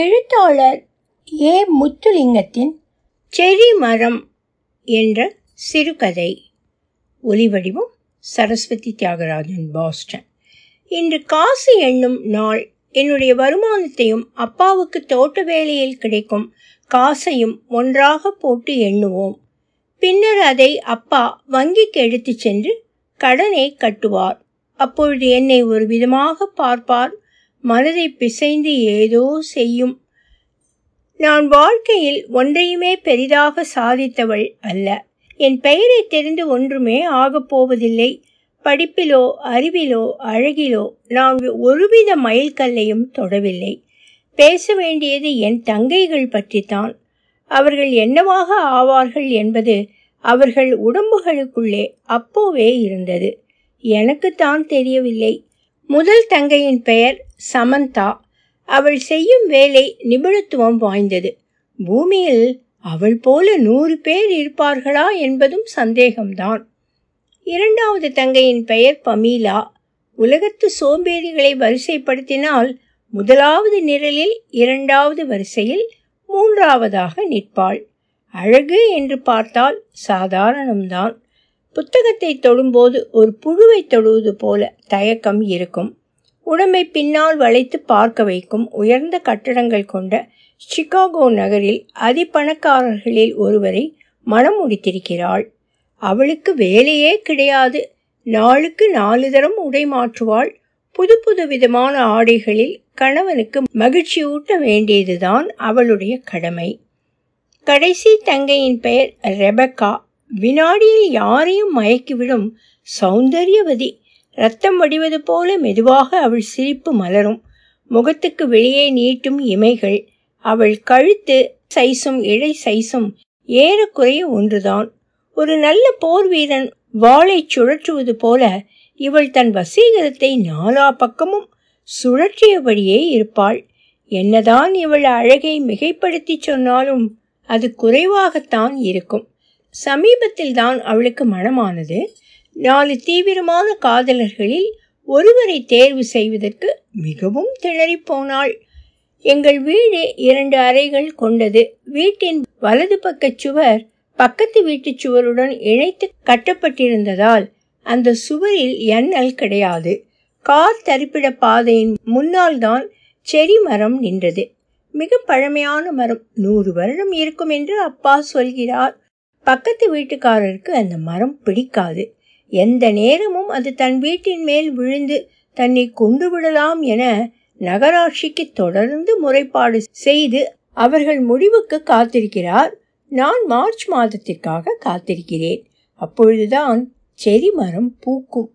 எழுத்தாளர் ஏ. முத்துலிங்கத்தின் செரி மரம் என்ற சிறுகதை. ஒலிவடிவம் சரஸ்வதி தியாகராஜன் பாஸ்டன். இன்று காசு எண்ணும் நாள் என்னுடைய வருமானத்தையும் அப்பாவுக்கு தோட்ட வேலையில் கிடைக்கும் காசையும் ஒன்றாக போட்டு எண்ணுவோம். பின்னர் அதை அப்பா வங்கிக்கு எடுத்துச் சென்று கடனை கட்டுவார். அப்பொழுது என்னை ஒரு விதமாக பார்ப்பார் மனதை பிசைந்து ஏதோ செய்யும். நான் வாழ்க்கையில் ஒன்றையுமே பெரிதாக சாதித்தவள் அல்ல. என் பெயரை தெரிந்து ஒன்றுமே ஆகப் போவதில்லை. படிப்பிலோ அறிவிலோ அழகிலோ நான் ஒருவித மைல்கல்லையும் தொடவில்லை. பேச வேண்டியது என் தங்கைகள் பற்றித்தான். அவர்கள் என்னவாக ஆவார்கள் என்பது அவர்கள் உடம்புகளுக்குள்ளே அப்போவே இருந்தது. எனக்குத்தான் தெரியவில்லை. முதல் தங்கையின் பெயர் சமந்தா அவள் செய்யும் வேலை நிபுணத்துவம் வாய்ந்தது. பூமியில் அவள் போல நூறு பேர் இருப்பார்களா என்பதும் சந்தேகம்தான். இரண்டாவது தங்கையின் பெயர் பமீலா. உலகத்து சோம்பேறிகளை வரிசைப்படுத்தினால் முதலாவது நிரலில் இரண்டாவது வரிசையில் மூன்றாவதாக நிற்பாள். அழகு என்று பார்த்தால் சாதாரணம்தான். புத்தகத்தை தொடும்போது ஒரு புழுவை தொடுவது போல தயக்கம் இருக்கும். உடம்பை பின்னால் வளைத்து பார்க்க வைக்கும் உயர்ந்த கட்டடங்கள் கொண்ட சிகாகோ நகரில் அதிபணக்காரர்களில் ஒருவரை மனம் முடித்திருக்கிறாள். அவளுக்கு வேலையே கிடையாது. நாளுக்கு நாலு தரம் உடை மாற்றுவாள். புது புது விதமான ஆடைகளில் கணவனுக்கு மகிழ்ச்சியூட்ட வேண்டியதுதான் அவளுடைய கடமை. கடைசி தங்கையின் பெயர் ரெபக்கா. வினாடியில் யாரையும் மயக்கிவிடும் சௌந்தரியவதி. ரத்தம் வடிவது போல மெதுவாக அவள் சிரிப்பு மலரும். முகத்துக்கு வெளியே நீட்டும் இமைகள். அவள் கழுத்து சைஸும் இழை சைஸும் ஏறக்குறைய ஒன்றுதான். ஒரு நல்ல போர் வீரன் வாளை சுழற்றுவது போல இவள் தன் வசீகரத்தை நாலா பக்கமும் சுழற்றியபடியே இருப்பாள். என்னதான் இவள் அழகை மிகைப்படுத்தி சொன்னாலும் அது குறைவாகத்தான் இருக்கும். சமீபத்தில் தான் அவளுக்கு மனமானது. நாலு தீவிரமான காதலர்களில் ஒருவரை தேர்வு செய்வதற்கு மிகவும் திணறிப்போனாள். எங்கள் வீடு இரண்டு அறைகள் கொண்டது. வீட்டின் வலது பக்க சுவர் பக்கத்து வீட்டு சுவருடன் இணைத்து கட்டப்பட்டிருந்ததால் அந்த சுவரில் எண்ணல் கிடையாது. கார் தரிப்பிட பாதையின் முன்னால் தான் செரி மரம் நின்றது. மிக பழமையான மரம். நூறு வருடம் இருக்கும் என்று அப்பா சொல்கிறார். பக்கத்து வீட்டுக்காரருக்கு அந்த மரம் பிடிக்காது. எந்த நேரமும் அது தன் வீட்டின் மேல் விழுந்து தன்னை கொண்டு விடலாம் என நகராட்சிக்கு தொடர்ந்து முறைப்பாடு செய்து அவர்கள் முடிவுக்கு காத்திருக்கிறார். நான் மார்ச் மாதத்திற்காக காத்திருக்கிறேன். அப்பொழுதுதான் செரி மரம் பூக்கும்.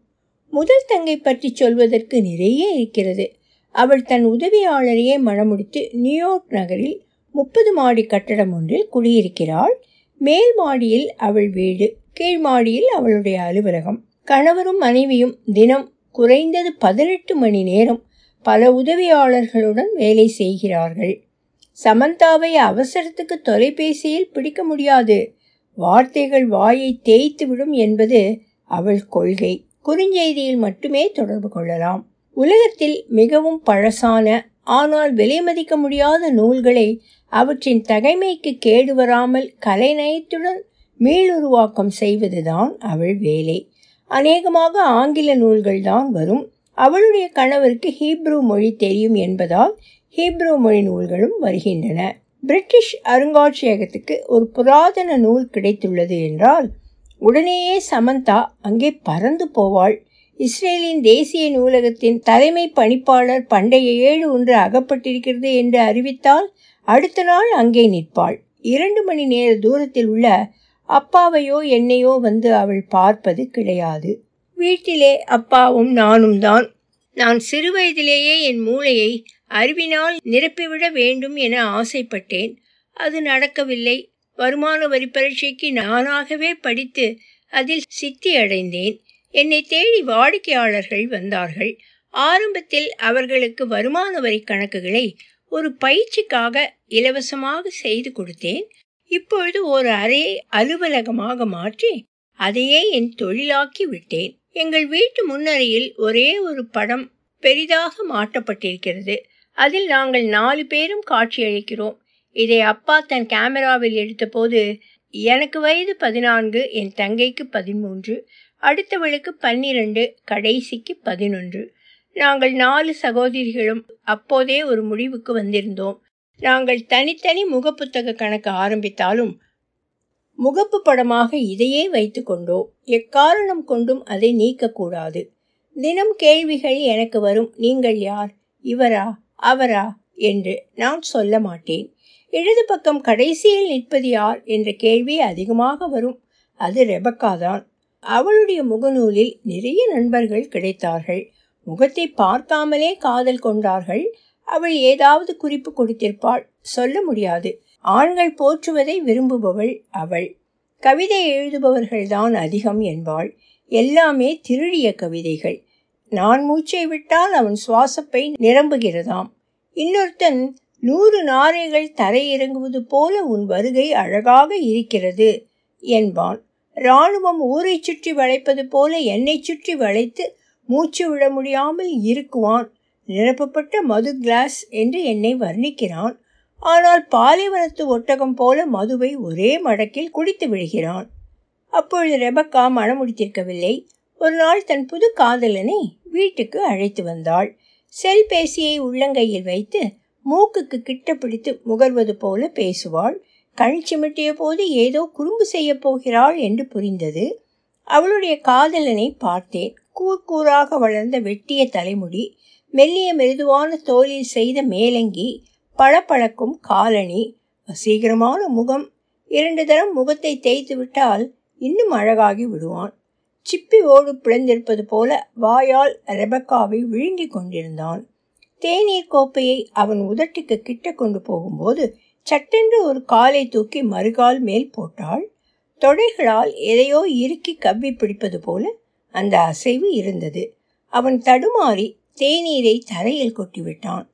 முதல் தங்கை பற்றி சொல்வதற்கு நிறைய இருக்கிறது. அவள் தன் உதவியாளரையே மணமுடித்து நியூயார்க் நகரில் முப்பது மாடி கட்டடம் ஒன்றில் குடியிருக்கிறாள். மேல் மாடியில் அவள் வீடு. கீழ்மாடியில் அவளுடைய அலுவலகம். கணவரும் மனைவியும் தினம் குறைந்தது பதினெட்டு மணி நேரம் பல உதவியாளர்களுடன் வேலை செய்கிறார்கள். சமந்தாவை அவசரத்துக்கு தொலைபேசியில் பிடிக்க முடியாது. வார்த்தைகள் வாயை தேய்த்து விடும் என்பது அவள் கொள்கை. குறுஞ்செய்தியில் மட்டுமே தொடர்பு கொள்ளலாம். உலகத்தில் மிகவும் பழசான ஆனால் விலை மதிக்க முடியாத நூல்களை அவற்றின் தகைமைக்கு கேடு வராமல் கலைநயத்துடன் மீளுருவாக்கம் செய்வதுதான் அவள் வேலை. அநேகமாக ஆங்கில நூல்கள் தான் வரும். அவளுடைய கணவருக்கு ஹீப்ரூ மொழி தெரியும் என்பதால் ஹீப்ரூ மொழி நூல்களும் வருகின்றன. பிரிட்டிஷ் அருங்காட்சியகத்துக்கு ஒரு புராதன நூல் கிடைத்துள்ளது என்றால் உடனேயே சமந்தா அங்கே பறந்து போவாள். இஸ்ரேலின் தேசிய நூலகத்தின் தலைமை பணிப்பாளர் பண்டைய ஏழு ஒன்று அகப்பட்டிருக்கிறது என்று அறிவித்தால் அடுத்த நாள் அங்கே நிற்பாள். இரண்டு மணி நேர தூரத்தில் உள்ள அப்பாவையோ என்னையோ வந்து அவள் பார்ப்பது கிடையாது. வீட்டிலே அப்பாவும் நானும் தான். நான் சிறுவயதிலேயே என் மூளையை அறிவினால் நிரப்பிவிட வேண்டும் என ஆசைப்பட்டேன். அது நடக்கவில்லை. வருமான வரி பரீட்சைக்கு நானாகவே படித்து அதில் சித்தி அடைந்தேன் என்னை தேடி வாடிக்கையாளர்கள் வந்தார்கள். ஆரம்பத்தில் அவர்களுக்கு வருமான வரி கணக்குகளை ஒரு பயிற்சிக்காக இலவசமாக செய்து கொடுத்தேன். இப்பொழுது ஒரு அறையை அலுவலகமாக மாற்றி அதையே என் தொழிலாக்கி விட்டேன். எங்கள் வீட்டு முன்னறையில் ஒரே ஒரு படம் பெரிதாக மாட்டப்பட்டிருக்கிறது அதில் நாங்கள் நாலு பேரும் காட்சியளிக்கிறோம் இதை அப்பா தன் கேமராவில் எடுத்தபோது எனக்கு வயது பதினான்கு என் தங்கைக்கு பதிமூன்று அடுத்தவளுக்கு பன்னிரண்டு கடைசிக்கு பதினொன்று. நாங்கள் நாலு சகோதரிகளும் அப்போதே ஒரு முடிவுக்கு வந்திருந்தோம். நாங்கள் தனித்தனி முகப்புத்தக கணக்கு ஆரம்பித்தாலும் முகப்பு படமாக இதையே வைத்துக்கொண்டோ எக்காரணம் கொண்டும் அதை நீக்கக்கூடாது. தினம் கேள்விகள் எனக்கு வரும் நீங்கள் யார்? இவரா? அவரா? என்று நான் சொல்ல மாட்டேன். இடது பக்கம் கடைசியில் நிற்பது யார்? என்ற கேள்வி அதிகமாக வரும். அது ரெபக்காதான் அவளுடைய முகநூலில் நிறைய நண்பர்கள் கிடைத்தார்கள். முகத்தை பார்க்காமலே காதல் கொண்டார்கள். அவள் ஏதாவது குறிப்பு கொடுத்திருப்பாள். சொல்ல முடியாது. ஆண்கள் போற்றுவதை விரும்புபவள் அவள். கவிதை எழுதுபவர்கள்தான் அதிகம் என்பாள். எல்லாமே திருடிய கவிதைகள். நான் மூச்சை விட்டால் அவன் சுவாசப்பை நிரம்புகிறதாம். இன்னொருத்தன் நூறு நாரைகள் தரையிறங்குவது போல உன் வருகை அழகாக இருக்கிறது என்பான். இராணுவம் ஊரை சுற்றி வளைப்பது போல என்னை சுற்றி வளைத்து மூச்சு விட முடியாமல் இருக்குவான் நிரப்பப்பட்ட மது கிளாஸ் என்று என்னை வர்ணிக்கிறான். ஆனால் பாலைவனத்து ஒட்டகம் போல மதுவை ஒரே மடக்கில் குடித்து விடுகிறான். அப்பொழுது ரெபக்கா மனமுடித்திருக்கவில்லை. ஒரு நாள் தன் புது காதலனை வீட்டுக்கு அழைத்து வந்தாள். செல்பேசியை உள்ளங்கையில் வைத்து மூக்குக்கு கிட்ட பிடித்து முகர்வது போல பேசுவாள். கண் சிமிட்டிய போது ஏதோ குறும்பு செய்ய போகிறாள் என்று புரிந்தது. அவளுடைய காதலனை பார்த்தேன். கூர் கூறாக வளர்ந்த வெட்டிய தலைமுடி மெல்லிய மெதுவான தோலில் செய்த மேலங்கி பளபளக்கும் காலணி வசீகரமான முகம் இரண்டு தரம் முகத்தை தேய்த்து விட்டால் இன்னும் அழகாகி விடுவான். சிப்பி ஓடு பிளந்திருப்பது போல வாயால் ரெபக்காவை விழுங்கிக் கொண்டிருந்தான். தேநீர் கோப்பையை அவன் உதட்டுக்கு கிட்ட கொண்டு போகும்போது சட்டென்று ஒரு காலை தூக்கி மறுகால் மேல் போட்டாள். தொடைகளால் எதையோ இறுக்கி கவ்வி பிடிப்பது போல அந்த அசைவு இருந்தது. அவன் தடுமாறி தேநீரை தரையில் கொட்டிவிட்டான்.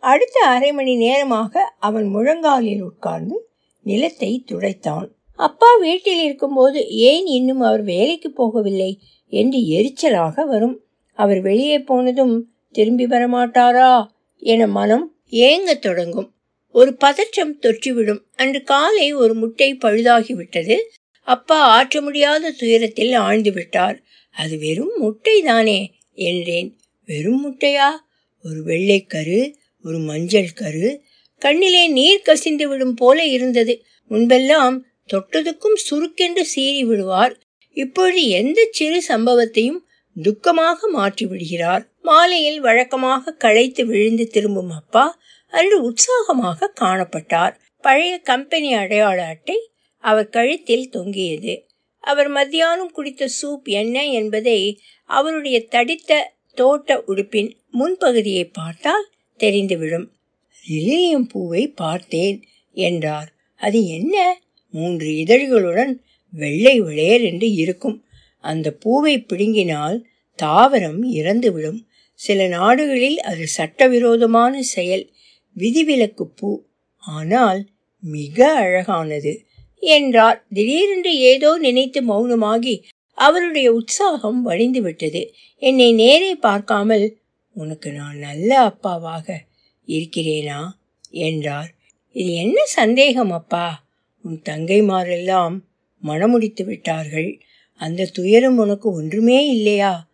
அடுத்த அரை மணி நேரமாக அவன் முழங்காலில் உட்கார்ந்து நிலத்தை துடைத்தான். அப்பா வீட்டில் இருக்கும்போது ஏன் இன்னும் அவர் வேலைக்கு போகவில்லை என்று எரிச்சலாக வரும். அவர் வெளியே போனதும் திரும்பி வரமாட்டாரா? என மனம் ஏங்கத் தொடங்கும். ஒரு பதற்றம் தொற்றிவிடும். அன்று காலை ஒரு முட்டை பழுதாகிவிட்டது. அப்பா ஆற்ற முடியாத துயரத்தில் ஆழ்ந்து விட்டார். அது வெறும் முட்டை தானே என்றேன். வெறும் முட்டையா ஒரு வெள்ளைக்கரு ஒரு மஞ்சள் கரு கண்ணிலே நீர் கசிந்து விடும் போல இருந்தது. முன்பெல்லாம் தொட்டதுக்கும் சுருக்கென்று சீறி விடுவார். இப்பொழுது எந்த சிறு சம்பவத்தையும் துக்கமாக மாற்றி விடுகிறார். மாலையில் வழக்கமாக களைத்து விழுந்து திரும்பும் அப்பா அன்று உற்சாகமாக காணப்பட்டார். பழைய கம்பெனி அடையாள அட்டை அவர் கழுத்தில் தொங்கியது. அவர் மத்தியானம் குடித்த சூப் என்ன என்பதை அவருடைய தடித்த தோட்ட உடுப்பின் முன்பகுதியை பார்த்தால் தெரிந்துவிடும். லிலியம் பூவை பார்த்தேன் என்றார். அது என்ன? மூன்று இதழ்களுடன் வெள்ளை விளையர் என்று இருக்கும். அந்த பூவை பிடுங்கினால் தாவரம் இறந்துவிடும். சில நாடுகளில் அது சட்டவிரோதமான செயல் விதிவிலக்கு பூ. ஆனால் மிக அழகானது என்றார். திடீரென்று ஏதோ நினைத்து மௌனமாகி அவருடைய உற்சாகம் வழிந்துவிட்டது என்னை நேரே பார்க்காமல் உனக்கு நான் நல்ல அப்பாவாக இருக்கிறேனா? என்றார். இது என்ன சந்தேகம் அப்பா? உன் தங்கைமாரெல்லாம் மனமுடித்து விட்டார்கள். அந்த துயரம் உனக்கு ஒன்றுமே இல்லையா?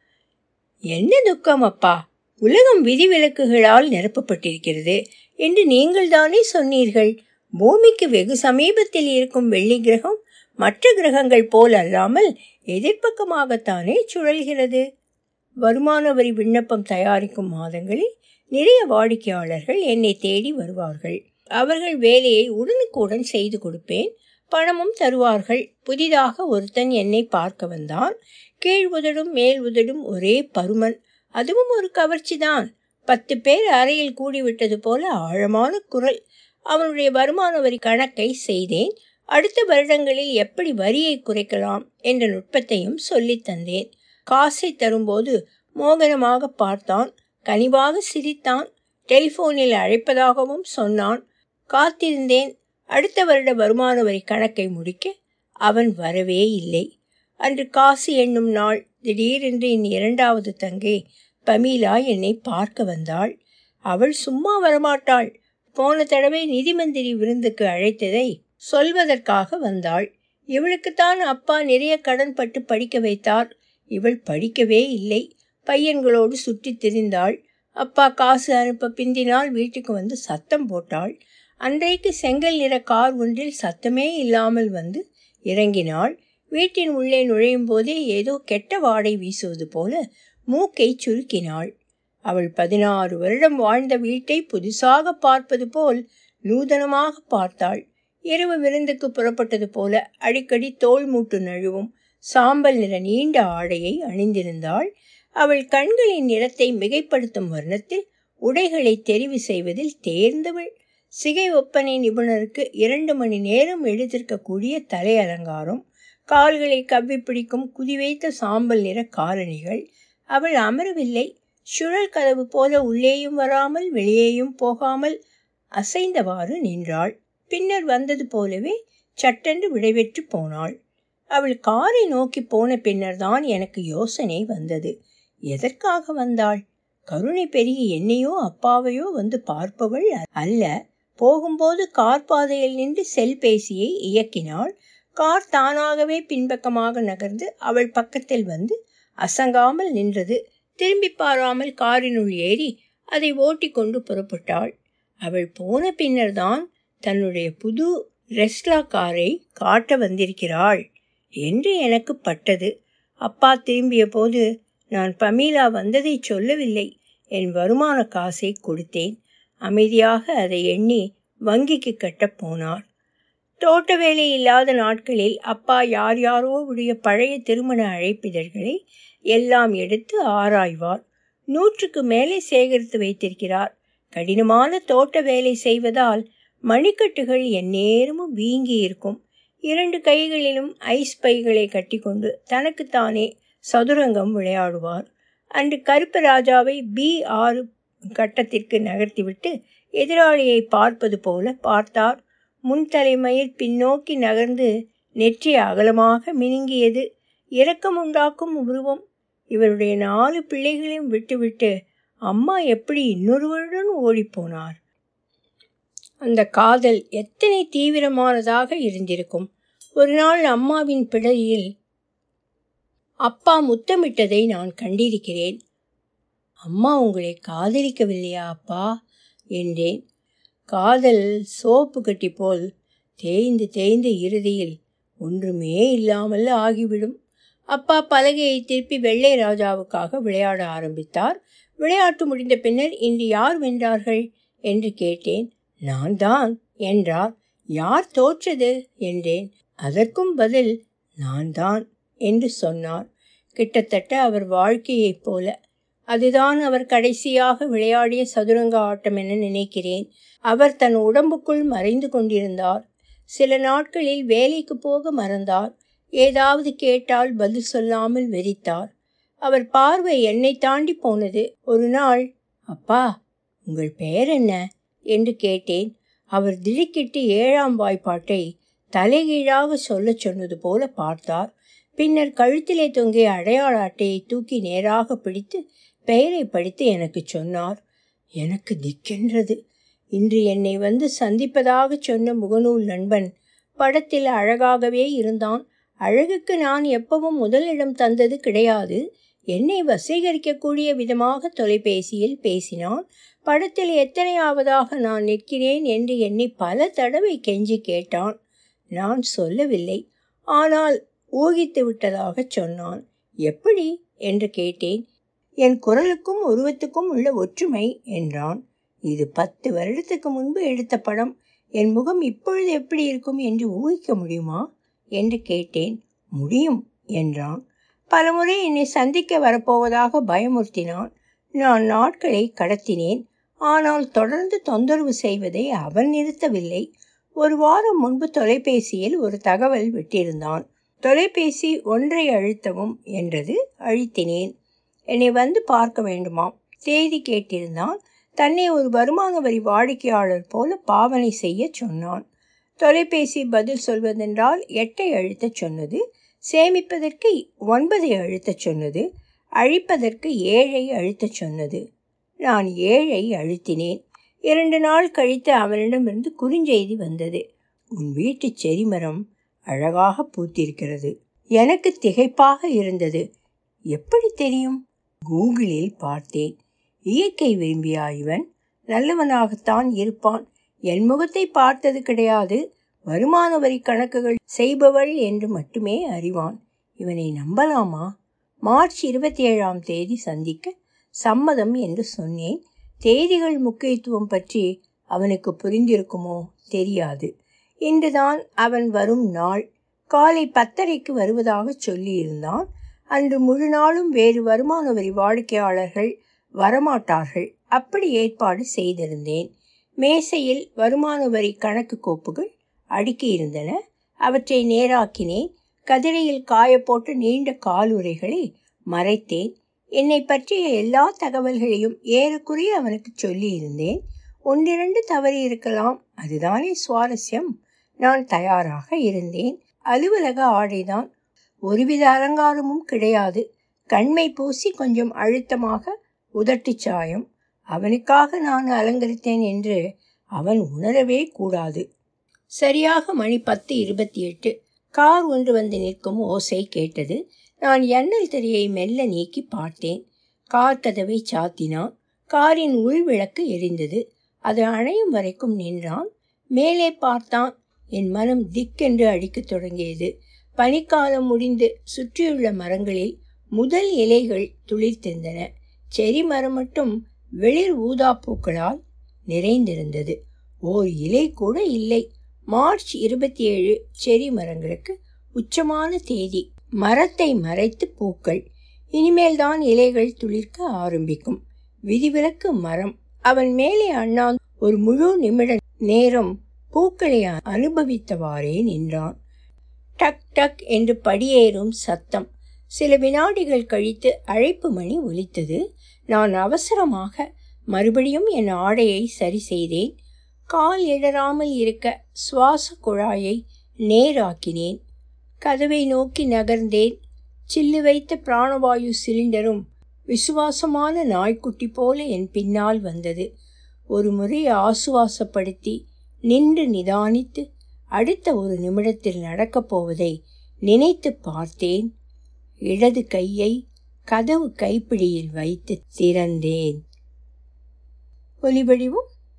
என்ன துக்கம் அப்பா? உலகம் விதிவிலக்குகளால் நிரப்பப்பட்டிருக்கிறது என்று நீங்கள் தானே சொன்னீர்கள். பூமிக்கு வெகு சமீபத்தில் இருக்கும் வெள்ளி கிரகம் மற்ற கிரகங்கள் போல் அல்லாமல் எதிர்ப்பக்கமாகத்தானே சுழல்கிறது. வருமான வரி விண்ணப்பம் தயாரிக்கும் மாதங்களில் நிறைய வாடிக்கையாளர்கள் என்னை தேடி வருவார்கள். அவர்கள் வேலையை உடனுக்குடன் செய்து கொடுப்பேன். பணமும் தருவார்கள். புதிதாக ஒருத்தன் என்னை பார்க்க வந்தான். கீழ் உதடும் மேல் உதடும் ஒரே பருமன். அதுவும் ஒரு கவர்ச்சிதான். பத்து பேர் அறையில் கூடிவிட்டது போல ஆழமான குரல். அவனுடைய வருமான வரி கணக்கை செய்தேன். அடுத்த வருடங்களில் எப்படி வரியை குறைக்கலாம் என்ற நுட்பத்தையும் சொல்லித் தந்தேன். காசை தரும்போது மோகனமாக பார்த்தான். கனிவாக சிரித்தான். டெலிபோனில் அழைப்பதாகவும் சொன்னான். காத்திருந்தேன். அடுத்த வருட வருமான வரி கணக்கை முடிக்க அவன் வரவே இல்லை. அன்று காசு எண்ணும் நாள். திடீரென்று என் இரண்டாவது தங்கை பமீலா என்னை பார்க்க வந்தாள். அவள் சும்மா வரமாட்டாள். போன தடவை நிதி மந்திரி விருந்துக்கு அழைத்ததை சொல்வதற்காக வந்தாள். இவளுக்குத்தான் அப்பா நிறைய கடன் பட்டு படிக்க வைத்தார். இவள் படிக்கவே இல்லை. பையன்களோடு சுற்றி திரிந்தாள். அப்பா காசு அனுப்ப பிந்தினால் வீட்டுக்கு வந்து சத்தம் போட்டாள். அன்றைக்கு செங்கல் நிற கார் ஒன்றில் சத்தமே இல்லாமல் வந்து இறங்கினாள். வீட்டின் உள்ளே நுழையும் போதே ஏதோ கெட்ட வாடை வீசுவது போல மூக்கை சுருக்கினாள். அவள் பதினாறு வருடம் வாழ்ந்த வீட்டை புதுசாக பார்ப்பது போல் நூதனமாக பார்த்தாள். இரவு விருந்துக்கு புறப்பட்டது போல அடிக்கடி தோல் மூட்டு நழுவும் சாம்பல் நிற நீண்ட ஆடையை அணிந்திருந்தாள். அவள் கண்களின் நிறத்தை மிகைப்படுத்தும் வர்ணத்தில் உடைகளை தெரிவு செய்வதில் தேர்ந்தவள். சிகை ஒப்பனை நிபுணருக்கு இரண்டு மணி நேரம் எழுதிருக்கக்கூடிய தலை அலங்காரம் கால்களை கவ்வி பிடிக்கும் குதிவைத்த சாம்பல் நிற காரணிகள். அவள் அமரவில்லை. சுழல் கதவு போல உள்ளேயும் வராமல் வெளியேயும் போகாமல் அசைந்தவாறு நின்றாள். பின்னர் வந்தது போலவே சட்டென்று விடைபெற்று போனாள். அவள் காரை நோக்கி போன பின்னர் தான் எனக்கு யோசனை வந்தது. எதற்காக வந்தாள்? கருணை பெருகி என்னையோ அப்பாவையோ வந்து பார்ப்பவள் அல்ல. போகும்போது கார் பாதையில் நின்று செல்பேசியை இயக்கினாள். கார் தானாகவே பின்பக்கமாக நகர்ந்து அவள் பக்கத்தில் வந்து அசங்காமல் நின்றது. திரும்பி பாராமல் காரினுள் ஏறி அதை ஓட்டி கொண்டு புறப்பட்டாள். அவள் போன பின்னர் தான் தன்னுடைய புது ரெஸ்லா காரை காட்ட வந்திருக்கிறாள் என்று எனக்கு பட்டது. அப்பா திரும்பிய போது நான் பமீலா வந்ததை சொல்லவில்லை. என் வருமான காசை கொடுத்தேன். அமைதியாக அதை எண்ணி வங்கிக்கு கட்டப் போனார் தோட்ட வேலை இல்லாத நாட்களில் அப்பா யார் யாரோ உடைய பழைய திருமண அழைப்பிதழ்களை எல்லாம் எடுத்து ஆராய்வார். நூற்றுக்கு மேலே சேகரித்து வைத்திருக்கிறார். கடினமான தோட்ட வேலை செய்வதால் மணிக்கட்டுகள் எந்நேரமும் வீங்கி இருக்கும். இரண்டு கைகளிலும் ஐஸ் பைகளை கட்டிக்கொண்டு தனக்குத்தானே சதுரங்கம் விளையாடுவார். அன்று கருப்பு ராஜாவை பி ஆறு கட்டத்திற்கு நகர்த்திவிட்டு எதிராளியை பார்ப்பது போல பார்த்தார். முன்தலைமையில் பின்னோக்கி நகர்ந்து நெற்றி அகலமாக மினுங்கியது. இரக்கம் உண்டாக்கும் உருவம். இவருடைய நாலு பிள்ளைகளையும் விட்டுவிட்டு அம்மா எப்படி இன்னொருவருடன் ஓடிப்போனார்? அந்த காதல் எத்தனை தீவிரமானதாக இருந்திருக்கும். ஒரு நாள் அம்மாவின் பிழையில் அப்பா முத்தமிட்டதை நான் கண்டிருக்கிறேன். அம்மா உங்களை காதலிக்கவில்லையா அப்பா? என்றேன். காதல் சோப்பு கட்டி போல் தேய்ந்து தேய்ந்து இறுதியில் ஒன்றுமே இல்லாமல் ஆகிவிடும். அப்பா பலகையை திருப்பி வெள்ளை ராஜாவுக்காக விளையாட ஆரம்பித்தார். விளையாட்டு முடிந்த பின்னர் இன்று யார் வென்றார்கள்? என்று கேட்டேன். நான் தான் என்றார் யார் தோற்றது? என்றேன். அதற்கும் பதில் நான் தான் என்று சொன்னார். கிட்டத்தட்ட அவர் வாழ்க்கையைப் போல. அதுதான் அவர் கடைசியாக விளையாடிய சதுரங்க ஆட்டம் என நினைக்கிறேன். அவர் தன் உடம்புக்குள் மறைந்து கொண்டிருந்தார். சில நாட்களில் வேலைக்கு போக மறந்தார். ஏதாவது கேட்டால் பதில் சொல்லாமல் வெறித்தார். அவர் பார்வை என்னை தாண்டி போனது. ஒரு நாள் அப்பா உங்கள் பெயர் என்ன? என்று கேட்டேன். அவர் திடுக்கிட்டு ஏழாம் வாய்ப்பாட்டை தலைகீழாக சொல்லச் சொன்னது போல பார்த்தார். பின்னர் கழுத்திலே தொங்கிய அடையாள அட்டையை தூக்கி நேராக பிடித்து பெயரை படித்து எனக்கு சொன்னார். எனக்கு திக்கென்றது இன்று என்னை வந்து சந்திப்பதாக சொன்ன முகநூல் நண்பன் படத்தில் அழகாகவே இருந்தான். அழகுக்கு நான் எப்பவும் முதலிடம் தந்தது கிடையாது. என்னை வசீகரிக்கக்கூடிய விதமாக தொலைபேசியில் பேசினான். படத்தில் எத்தனையாவதாக நான் நிற்கிறேன்? என்று என்னை பல தடவை கெஞ்சி கேட்டான். நான் சொல்லவில்லை. ஆனால் ஊகித்து விட்டதாக சொன்னான். எப்படி? என்று கேட்டேன். என் குரலுக்கும் உருவத்துக்கும் உள்ள ஒற்றுமை என்றான். இது பத்து வருடத்துக்கு முன்பு எடுத்த படம். என் முகம் இப்பொழுது எப்படி இருக்கும் என்று ஊகிக்க முடியுமா? என்று கேட்டேன். முடியும் என்றான். பலமுறை என்னை சந்திக்க வரப்போவதாக பயமுறுத்தினான். நான் நாட்களை கடத்தினேன். ஆனால் தொடர்ந்து தொந்தரவு செய்வதை அவன் நிறுத்தவில்லை. ஒரு வாரம் முன்பு தொலைபேசியில் ஒரு தகவல் விட்டிருந்தான். தொலைபேசி ஒன்றை அழுத்தவும் என்றது அழுத்தினேன். என்னை வந்து பார்க்க வேண்டுமாம். தேதி கேட்டிருந்தான். தன்னை ஒரு வருமான வரி வாடிக்கையாளர் போல பாவனை செய்ய சொன்னான். தொலைபேசி பதில் சொல்வதென்றால் எட்டை அழுத்தச் சொன்னது. சேமிப்பதற்கு ஒன்பதை அழுத்தச் சொன்னது அழிப்பதற்கு ஏழை அழுத்தச் சொன்னது. நான் ஏழை அழுத்தினேன். இரண்டு நாள் கழித்து அவனிடமிருந்து குறுஞ்செய்தி வந்தது. உன் வீட்டு செரிமரம் அழகாக பூத்திருக்கிறது. எனக்கு திகைப்பாக இருந்தது. எப்படி தெரியும்? கூகுளில் பார்த்தேன். இயற்கை விரும்பியா இவன்? நல்லவனாகத்தான் இருப்பான். என் முகத்தை பார்த்தது கிடையாது. வருமான வரி கணக்குகள் செய்பவள் என்று மட்டுமே அறிவான். இவனை நம்பலாமா? மார்ச் இருபத்தி ஏழாம் தேதி சந்திக்க சம்மதம் என்று சொன்னேன். தேதிகள் முக்கியத்துவம் பற்றி அவனுக்கு புரிந்திருக்குமோ தெரியாது. இன்றுதான் அவன் வரும் நாள். காலை பத்தரைக்கு வருவதாக சொல்லியிருந்தான். அன்று முழு நாளும் வேறு வருமான வரி வாடிக்கையாளர்கள் வரமாட்டார்கள். அப்படி ஏற்பாடு செய்திருந்தேன். மேசையில் வருமான வரி கணக்கு கோப்புகள் அடுக்கியிருந்தன. அவற்றை நேராக்கினேன். கதிரையில் காயப்போட்டு நீண்ட காலுரைகளை மறைத்தேன். என்னை பற்றிய எல்லா தகவல்களையும் ஏறக்குறைய அவனுக்கு சொல்லியிருந்தேன். ஒன்றிரண்டு தவறி இருக்கலாம். அதுதானே சுவாரஸ்யம். நான் தயாராக இருந்தேன். அலுவலக ஆடைதான். ஒருவித அலங்காரமும் கிடையாது. கண்மை பூசி கொஞ்சம் அழுத்தமாக உதட்டு சாயம். அவனுக்காக நான் அலங்கரித்தேன் என்று அவன் உணரவே கூடாது. சரியாக மணி பத்து இருபத்தி எட்டு. கார் ஒன்று வந்து நிற்கும் ஓசை கேட்டது. நான் எண்ணல் திரையை மெல்ல நீக்கி பார்த்தேன். கார் கதவை சாத்தினான். காரின் உள் விளக்கு எரிந்தது. அது அணையும் வரைக்கும் நின்றான். மேலே பார்த்தான். என் மனம் திக்கென்று அடிக்கத் தொடங்கியது. பனிக்காலம் முடிந்து சுற்றியுள்ள மரங்களில் முதல் இலைகள் துளிர்த்திருந்தன. செரி மரம் மட்டும் வெளிர் ஊதா பூக்களால் நிறைந்திருந்தது. ஓர் இலை கூட இல்லை. மார்ச் இருபத்தி ஏழு செரி மரங்களுக்கு உச்சமான தேதி. மரத்தை மறைத்து பூக்கள். இனிமேல் தான் இலைகள் துளிர்க்க ஆரம்பிக்கும். விதிவிலக்கு மரம். அவன் மேலே அண்ணான் ஒரு முழு நிமிட நேரம் பூக்களை அனுபவித்தவாறே நின்றான். டக் டக் என்று படியேறும் சத்தம். சில வினாடிகள் கழித்து அழைப்பு மணி ஒலித்தது. நான் அவசரமாக மறுபடியும் என் ஆடையை சரி செய்தேன். கால் எழறாமல் இருக்க சுவாச குழாயை நேராக்கினேன். கதவை நோக்கி நகர்ந்தேன். சில்லு வைத்த பிராணவாயு சிலிண்டரும் விசுவாசமான நாய்க்குட்டி போல என் பின்னால் வந்தது. ஒரு முறை ஆசுவாசப்படுத்தி நின்று நிதானித்து அடுத்த ஒரு நிமிடத்தில் நடக்கப் போவதை நினைத்து பார்த்தேன். இடது கையை கதவு கைப்பிடியில் வைத்து திறந்தேன். ஒலிவடிவும்